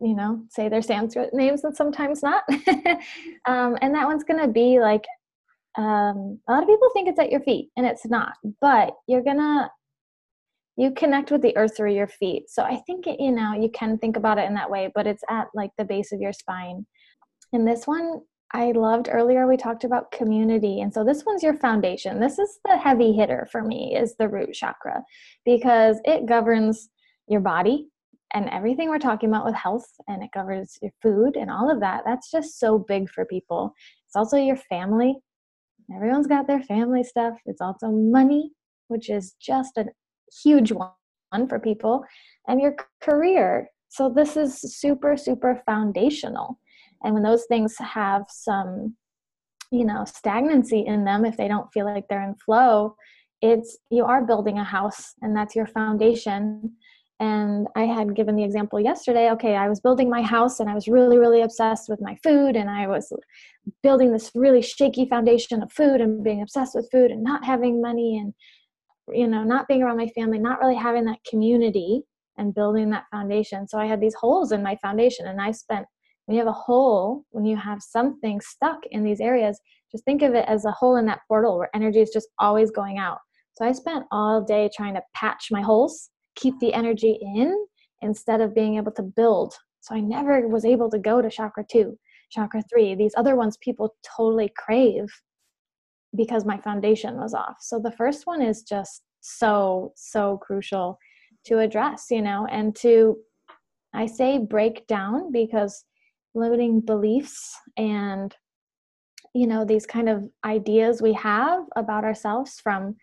you know say their sanskrit names and sometimes not. Um, and that one's going to be like um, a lot of people think it's at your feet and it's not but you're gonna you connect with the earth through your feet. So i think it, you know you can think about it in that way but it's at like the base of your spine. And this one i loved earlier we talked about community. And so this one's your foundation. This is the heavy hitter for me is the root chakra because it governs your body and everything we're talking about with health and it covers your food and all of that that's just so big for people. It's also your family. Everyone's got their family stuff. It's also money which is just a huge one for people and your career. So this is super super foundational. And when those things have some you know stagnancy in them if they don't feel like they're in flow it's you are building a house and that's your foundation and i had given the example yesterday okay i was building my house and i was really really obsessed with my food and i was building this really shaky foundation of food and being obsessed with food and not having money and you know not being around my family not really having that community and building that foundation. So i had these holes in my foundation and i spent when you have a hole when you have something stuck in these areas just think of it as a hole in that portal where energy is just always going out. So i spent all day trying to patch my holes keep the energy in instead of being able to build. So I never was able to go to chakra two, chakra three. These other ones people totally crave because my foundation was off. So the first one is just so, so crucial to address, you know, and to, I say break down because limiting beliefs and, you know, these kind of ideas we have about ourselves from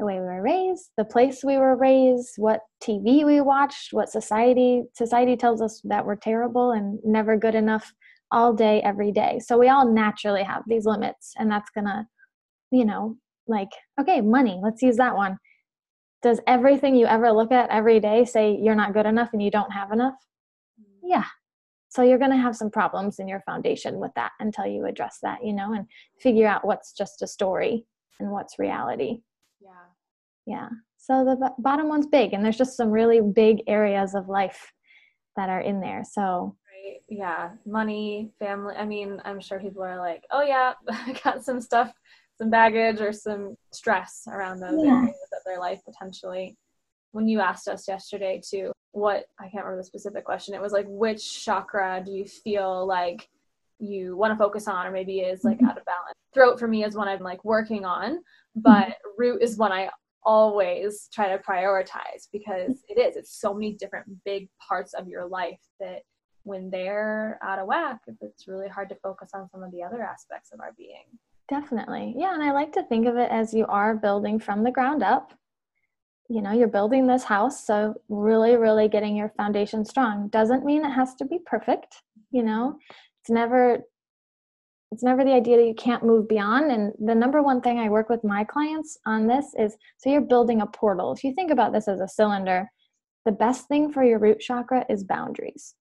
the way we were raised, the place we were raised, what TV we watched, what society society tells us that we're terrible and never good enough all day every day. So we all naturally have these limits and that's going to you know, like okay, money, let's use that one. Does everything you ever look at every day say you're not good enough and you don't have enough? Mm. Yeah. So you're going to have some problems in your foundation with that until you address that, you know, and figure out what's just a story and what's reality yeah So the b- bottom one's big, and there's just some really big areas of life that are in there. So right. yeah, money, family. I mean, I'm sure people are like, oh yeah, I got some stuff, some baggage or some stress around those yeah. areas of their life potentially. When you asked us yesterday too, what I can't remember the specific question. It was like, which chakra do you feel like you want to focus on, or maybe is like mm-hmm. out of balance? Throat for me is one I'm like working on, but mm-hmm. root is one I always try to prioritize because it is. It's so many different big parts of your life that when they're out of whack it's really hard to focus on some of the other aspects of our being. Definitely. Yeah and i like to think of it as you are building from the ground up. You know you're building this house so really really getting your foundation strong doesn't mean it has to be perfect you know? It's never it's never the idea that you can't move beyond. And the number one thing i work with my clients on this is so you're building a portal. If you think about this as a cylinder the best thing for your root chakra is boundaries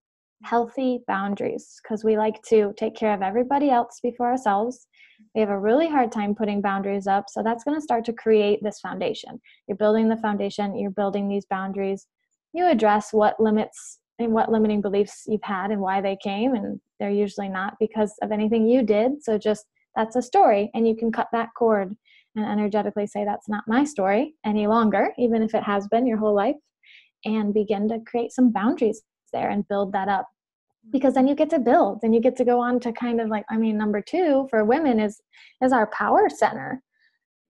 healthy boundaries because we like to take care of everybody else before ourselves. We have a really hard time putting boundaries up so that's going to start to create this foundation. You're building the foundation you're building these boundaries. You address what limits and what limiting beliefs you've had and why they came and they're usually not because of anything you did. So just that's a story and you can cut that cord and energetically say that's not my story any longer even if it has been your whole life and begin to create some boundaries there and build that up. Because then you get to build and you get to go on to kind of like i mean number two for women is is our power center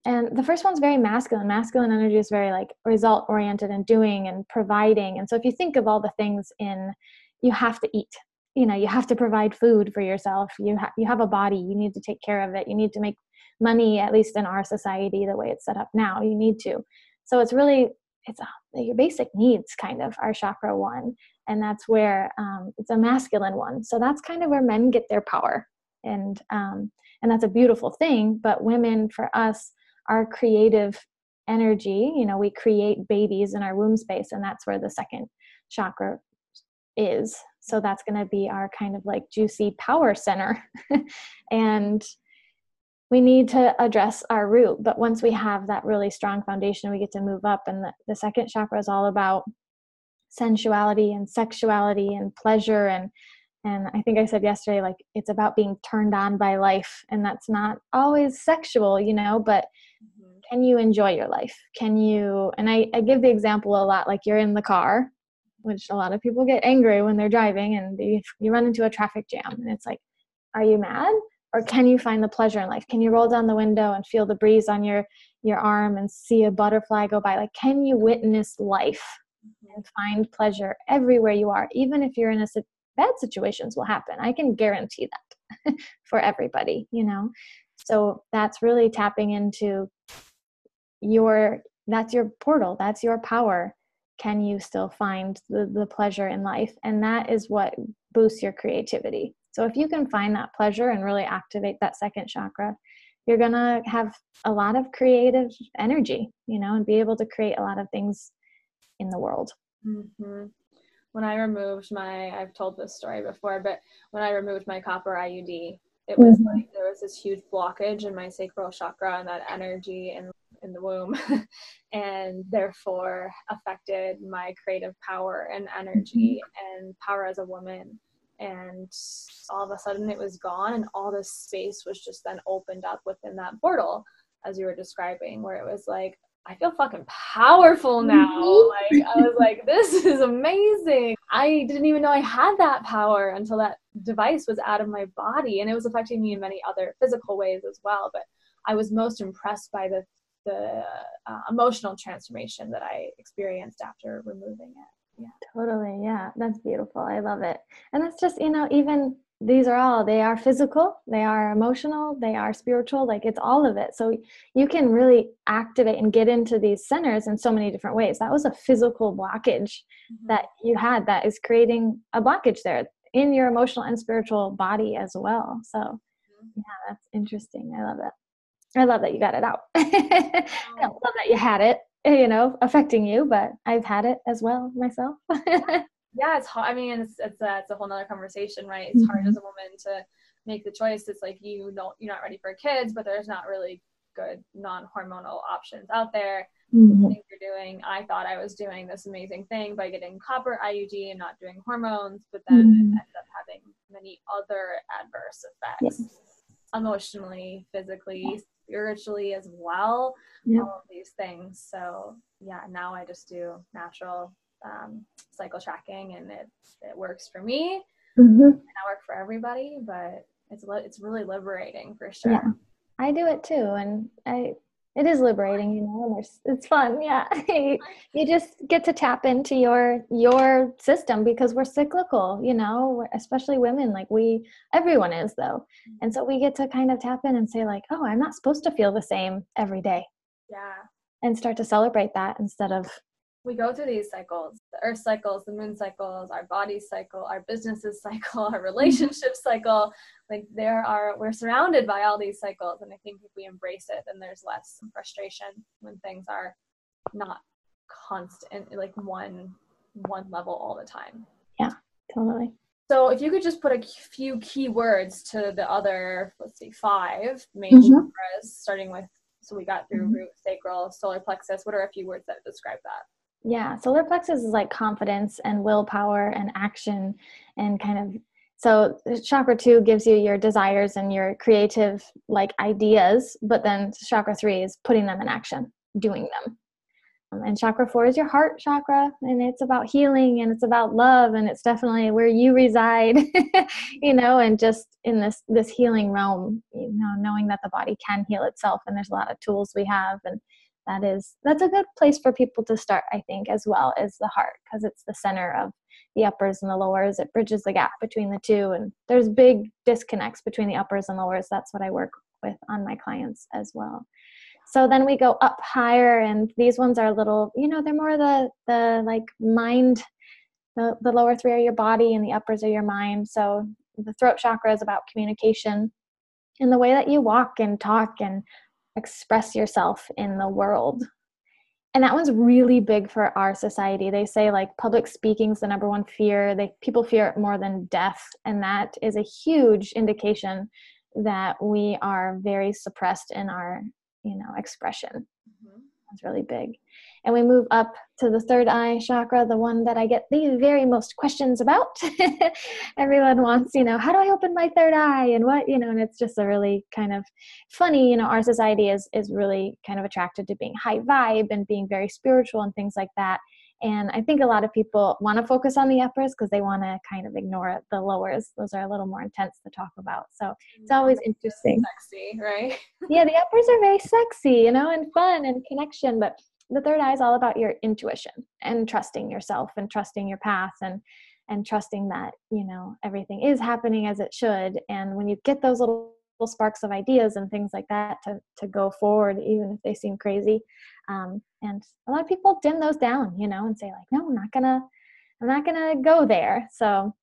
and the first one's very masculine. Masculine energy is very like result oriented and doing and providing. And so if you think of all the things in you have to eat. You know you have to provide food for yourself. You have you have a body. You need to take care of it. You need to make money at least in our society the way it's set up now. You need to. So it's really it's a, your basic needs kind of our chakra one. And that's where um, it's a masculine one. So that's kind of where men get their power. And um, and that's a beautiful thing. But women for us our creative energy you know we create babies in our womb space and that's where the second chakra is so that's going to be our kind of like juicy power center and we need to address our root but once we have that really strong foundation we get to move up and the, the second chakra is all about sensuality and sexuality and pleasure and and i think i said yesterday like it's about being turned on by life and that's not always sexual you know but. Can you enjoy your life? Can you and I, I give the example a lot like you're in the car which a lot of people get angry when they're driving and they, you run into a traffic jam and it's like are you mad? Or can you find the pleasure in life? Can you roll down the window and feel the breeze on your your arm and see a butterfly go by? Like can you witness life mm-hmm. and find pleasure everywhere you are? Even if you're in a bad situations will happen. I can guarantee that for everybody you know? So that's really tapping into your that's your portal that's your power can you still find the, the pleasure in life and that is what boosts your creativity so if you can find that pleasure and really activate that second chakra, you're going to have a lot of creative energy, you know, and be able to create a lot of things in the world. Mm-hmm. When I removed my, I've told this story before, but when I removed my copper IUD, it was mm-hmm. like there was this huge blockage in my sacral chakra and that energy in in the womb and therefore affected my creative power and energy mm-hmm. and power as a woman and all of a sudden it was gone and all this space was just then opened up within that portal as you were describing where it was like I feel fucking powerful now. Mm-hmm. Like I was like, this is amazing. I didn't even know I had that power until that device was out of my body, and it was affecting me in many other physical ways as well. But I was most impressed by the the uh, emotional transformation that I experienced after removing it. Yeah. Totally. Yeah. That's beautiful. I love it. And it's just you know even these are all they are physical they are emotional they are spiritual like it's all of it. So you can really activate and get into these centers in so many different ways. That was a physical blockage mm-hmm. that you had that is creating a blockage there in your emotional and spiritual body as well. So mm-hmm. yeah that's interesting. I love it i love that you got it out i love that you had it you know affecting you but i've had it as well myself yeah it's hard i mean it's it's a, it's a whole nother conversation right it's mm-hmm. hard as a woman to make the choice it's like you don't you're not ready for kids but there's not really good non-hormonal options out there Mhm. think you're doing. I thought I was doing this amazing thing by getting copper IUD and not doing hormones, but then Mhm. it ended up having many other adverse effects Yes. emotionally, physically, spiritually as well. Yep. All of these things. So yeah, now I just do natural um, cycle tracking, and it it works for me. Mhm. And I work for everybody, but it's li- it's really liberating for sure. Yeah. I do it too, and I it is liberating, you know, and there's, it's fun. Yeah, you just get to tap into your your system because we're cyclical, you know, especially women. Like we, everyone is though, mm-hmm. and so we get to kind of tap in and say like, oh, I'm not supposed to feel the same every day, Yeah. and start to celebrate that instead of we go through these cycles the earth cycles the moon cycles our body cycle our businesses cycle our relationship cycle like there are we're surrounded by all these cycles and i think if we embrace it then there's less frustration when things are not constant like one one level all the time Yeah, totally. so if you could just put a few key words to the other let's see five main Mhm. chakras starting with so we got through Mhm. root sacral solar plexus what are a few words that describe that Yeah, solar plexus is like confidence and willpower and action and kind of so chakra 2 gives you your desires and your creative like ideas, but then chakra 3 is putting them in action, doing them. Um, and chakra 4 is your heart chakra and it's about healing and it's about love and it's definitely where you reside, you know, and just in this this healing realm, you know, knowing that the body can heal itself and there's a lot of tools we have and that is that's a good place for people to start i think as well as the heart because it's the center of the uppers and the lowers. It bridges the gap between the two and there's big disconnects between the uppers and lowers. That's what i work with on my clients as well. So then we go up higher and these ones are a little you know they're more the the like mind the, the lower three are your body and the uppers are your mind. So the throat chakra is about communication. And the way that you walk and talk and express yourself in the world. And that one's really big for our society. They say like public speaking's the number one fear. They people fear it more than death, and that is a huge indication that we are very suppressed in our, you know, expression. Mm-hmm. That's really big. And we move up to the third eye chakra, the one that I get the very most questions about. Everyone wants, you know, how do I open my third eye and what, you know, and it's just a really kind of funny, you know, our society is is really kind of attracted to being high vibe and being very spiritual and things like that. And I think a lot of people want to focus on the uppers because they want to kind of ignore the lowers. Those are a little more intense to talk about. So mm, it's always interesting sexy right yeah, the uppers are very sexy, you know, and fun and connection. But the third eye is all about your intuition and trusting yourself and trusting your path and and trusting that you know everything is happening as it should. And when you get those little, little sparks of ideas and things like that to to go forward, even if they seem crazy, um, and a lot of people dim those down, you know, and say like, no, I'm not gonna, I'm not gonna go there. So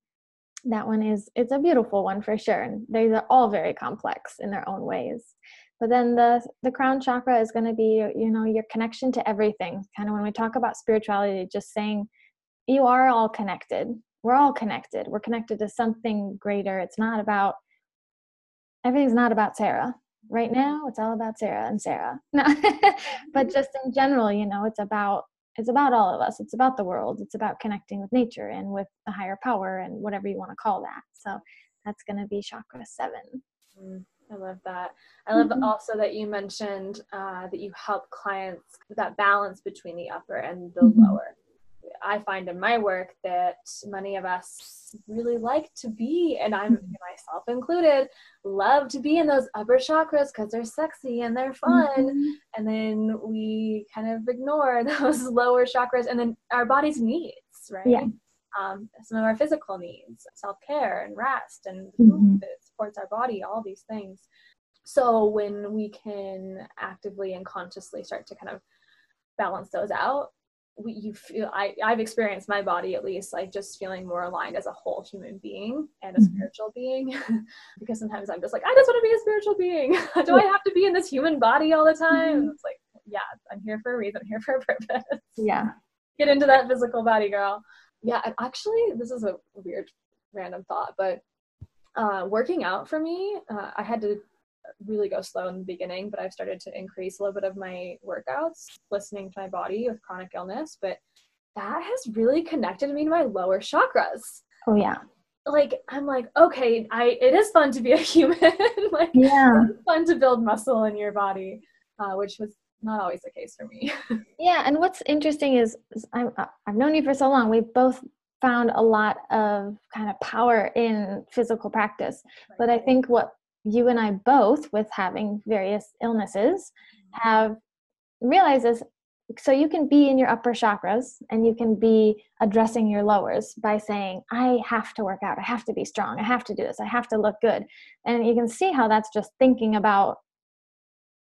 that one is it's a beautiful one for sure and these are all very complex in their own ways. But then the the crown chakra is going to be you know your connection to everything. Kind of when we talk about spirituality just saying you are all connected. We're all connected. We're connected to something greater. It's not about everything's not about sarah right now it's all about sarah and sarah no but just in general you know it's about it's about all of us it's about the world it's about connecting with nature and with the higher power and whatever you want to call that so that's going to be chakra 7 Mm, I love that. I love Mhm. also that you mentioned uh, that you help clients with that balance between the upper and the Mhm. lower. I find in my work that many of us really like to be, and I'm Mhm. myself included, love to be in those upper chakras because they're sexy and they're fun. Mhm. And then we kind of ignore those lower chakras and then our body's needs, right? Yeah. Um, some of our physical needs, self care and rest and Mhm. that supports our body, all these things. So when we can actively and consciously start to kind of balance those out, we, you feel I, I've experienced my body at least like just feeling more aligned as a whole human being and a Mhm. spiritual being. Because sometimes i'm just like i just want to be a spiritual being. Do i have to be in this human body all the time? Mhm. it's like yeah i'm here for a reason I'm here for a purpose. Yeah. Get into that physical body girl. Yeah and actually this is a weird random thought but uh, working out for me uh, i had to really go slow in the beginning, but I've started to increase a little bit of my workouts, listening to my body with chronic illness. But that has really connected me to my lower chakras. Oh yeah. Like I'm like, okay, I it is fun to be a human. like yeah. it's fun to build muscle in your body, uh, which was not always the case for me. yeah, and what's interesting is, is i I've known you for so long. We've both found a lot of kind of power in physical practice. Right. But I think what you and I both, with having various illnesses, mm-hmm. have realized this. so you can be in your upper chakras and you can be addressing your lowers by saying i have to work out. I have to be strong. I have to do this. I have to look good. And you can see how that's just thinking about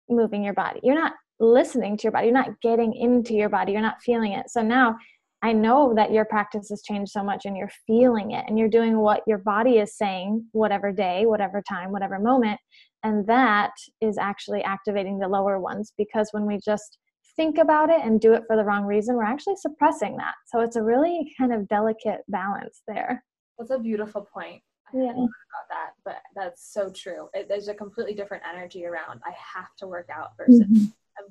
moving your body. You're not listening to your body. You're not getting into your body. You're not feeling it. So now i know that your practice has changed so much and you're feeling it and you're doing what your body is saying whatever day whatever time whatever moment and that is actually activating the lower ones because when we just think about it and do it for the wrong reason, we're actually suppressing that. So it's a really kind of delicate balance there. That's a beautiful point. I yeah. about that, but that's so true. It, there's a completely different energy around. I have to work out versus mm-hmm.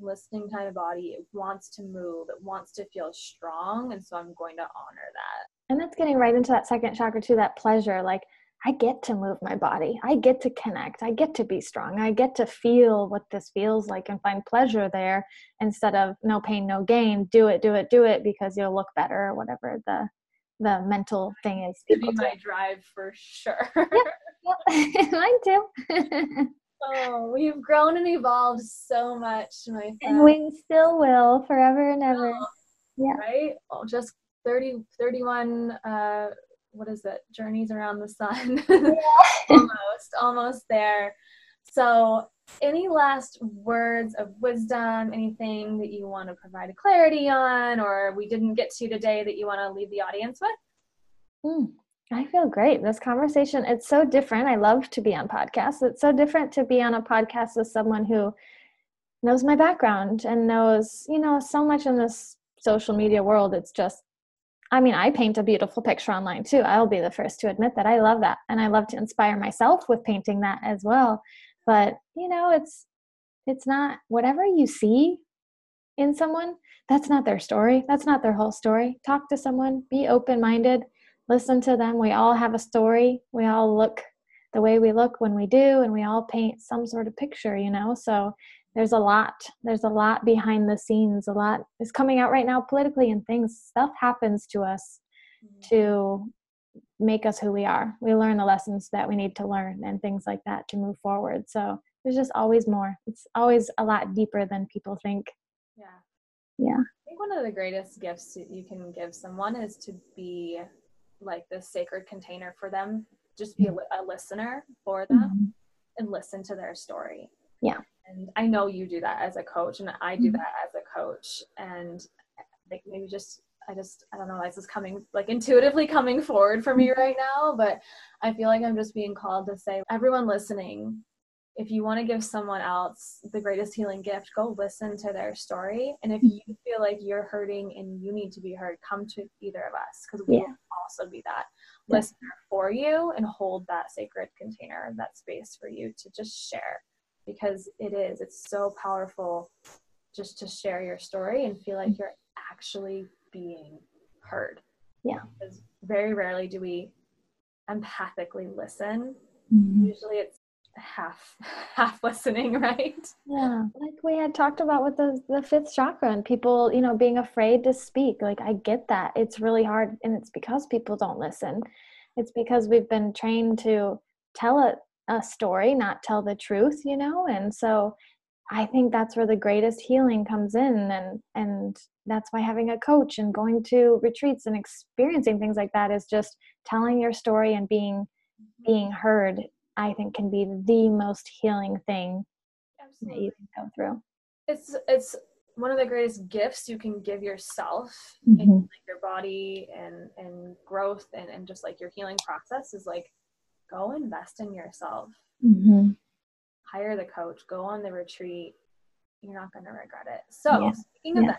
Listening to my body. It wants to move. It wants to feel strong, and so I'm going to honor that. And that's getting right into that second chakra too. That pleasure, like I get to move my body. I get to connect. I get to be strong. I get to feel what this feels like and find pleasure there instead of no pain, no gain. Do it, do it, do it because you'll look better or whatever the the mental thing is. People be my drive for sure. yep, yep. Mine too. oh, we've grown and evolved so much, my friend. And we still will forever and ever. Oh, yeah. Right? Oh, just 30, 31 uh, what is it journeys around the sun almost almost there so any last words of wisdom anything that you want to provide clarity on or we didn't get to today that you want to leave the audience with mm, i feel great this conversation it's so different i love to be on podcasts it's so different to be on a podcast with someone who knows my background and knows you know so much in this social media world it's just I mean, I paint a beautiful picture online too. I'll be the first to admit that I love that. And I love to inspire myself with painting that as well. But, you know, it's it's not whatever you see in someone, that's not their story. That's not their whole story. Talk to someone, be open-minded, listen to them. We all have a story. We all look the way we look when we do and we all paint some sort of picture, you know. So there's a lot there's a lot behind the scenes a lot is coming out right now politically and things stuff happens to us mm-hmm. to make us who we are we learn the lessons that we need to learn and things like that to move forward so there's just always more it's always a lot deeper than people think yeah yeah i think one of the greatest gifts you can give someone is to be like this sacred container for them just be a, a listener for them mm-hmm. and listen to their story yeah and I know you do that as a coach, and I do mm-hmm. that as a coach. And like maybe just I just I don't know, this is coming like intuitively coming forward for me right now, but I feel like I'm just being called to say, everyone listening, if you want to give someone else the greatest healing gift, go listen to their story. And if you feel like you're hurting and you need to be heard, come to either of us because we yeah. will also be that yeah. listener for you and hold that sacred container, that space for you to just share because it is it's so powerful just to share your story and feel like you're actually being heard yeah because very rarely do we empathically listen mm-hmm. usually it's half half listening right? Yeah. Like we had talked about with the the fifth chakra and people you know being afraid to speak. Like i get that. It's really hard and it's because people don't listen. It's because we've been trained to tell it a story, not tell the truth, you know? And so I think that's where the greatest healing comes in and and that's why having a coach and going to retreats and experiencing things like that is just telling your story and being mm-hmm. being heard I think can be the most healing thing Absolutely. that you can go through. It's it's one of the greatest gifts you can give yourself mm-hmm. in like, your body and and growth and, and just like your healing process is like go invest in yourself. Mm-hmm. Hire the coach, go on the retreat. You're not going to regret it. So, yeah. speaking of yeah.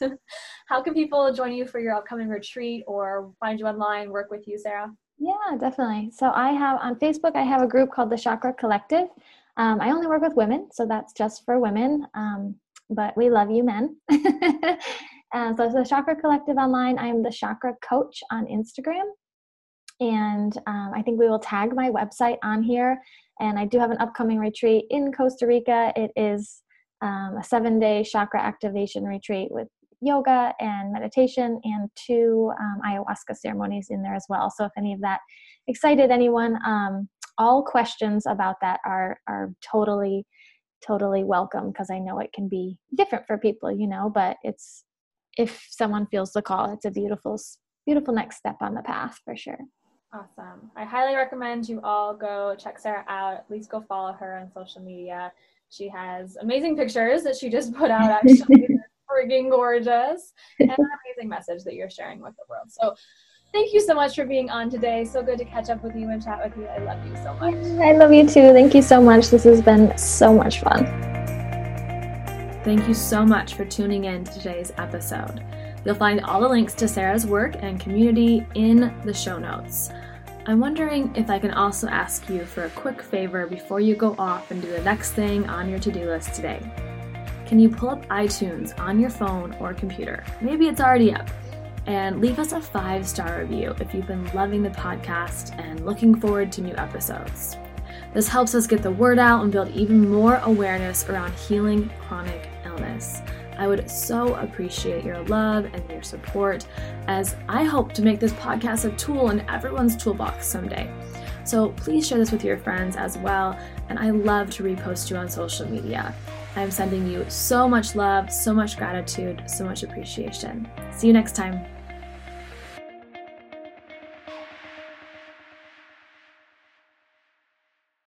that, how can people join you for your upcoming retreat or find you online, work with you, Sarah? Yeah, definitely. So I have on Facebook, I have a group called the Chakra Collective. Um, I only work with women, so that's just for women. Um, but we love you, men. uh, so it's the Chakra Collective online. I am the Chakra Coach on Instagram. And um, I think we will tag my website on here. And I do have an upcoming retreat in Costa Rica. It is um, a seven day chakra activation retreat with yoga and meditation and two um, ayahuasca ceremonies in there as well. So if any of that excited anyone, um, all questions about that are are totally totally welcome because I know it can be different for people, you know, but it's if someone feels the call, it's a beautiful beautiful next step on the path for sure. Awesome. I highly recommend you all go check Sarah out. At least go follow her on social media. She has amazing pictures that she just put out actually. Freaking gorgeous and an amazing message that you're sharing with the world. So thank you so much for being on today. So good to catch up with you and chat with you. I love you so much. I love you too. Thank you so much. This has been so much fun. Thank you so much for tuning in to today's episode. You'll find all the links to Sarah's work and community in the show notes. I'm wondering if I can also ask you for a quick favor before you go off and do the next thing on your to do list today. Can you pull up iTunes on your phone or computer? Maybe it's already up and leave us a five star review if you've been loving the podcast and looking forward to new episodes. This helps us get the word out and build even more awareness around healing chronic illness. I would so appreciate your love and your support as I hope to make this podcast a tool in everyone's toolbox someday. So please share this with your friends as well, and I love to repost you on social media. I'm sending you so much love, so much gratitude, so much appreciation. See you next time.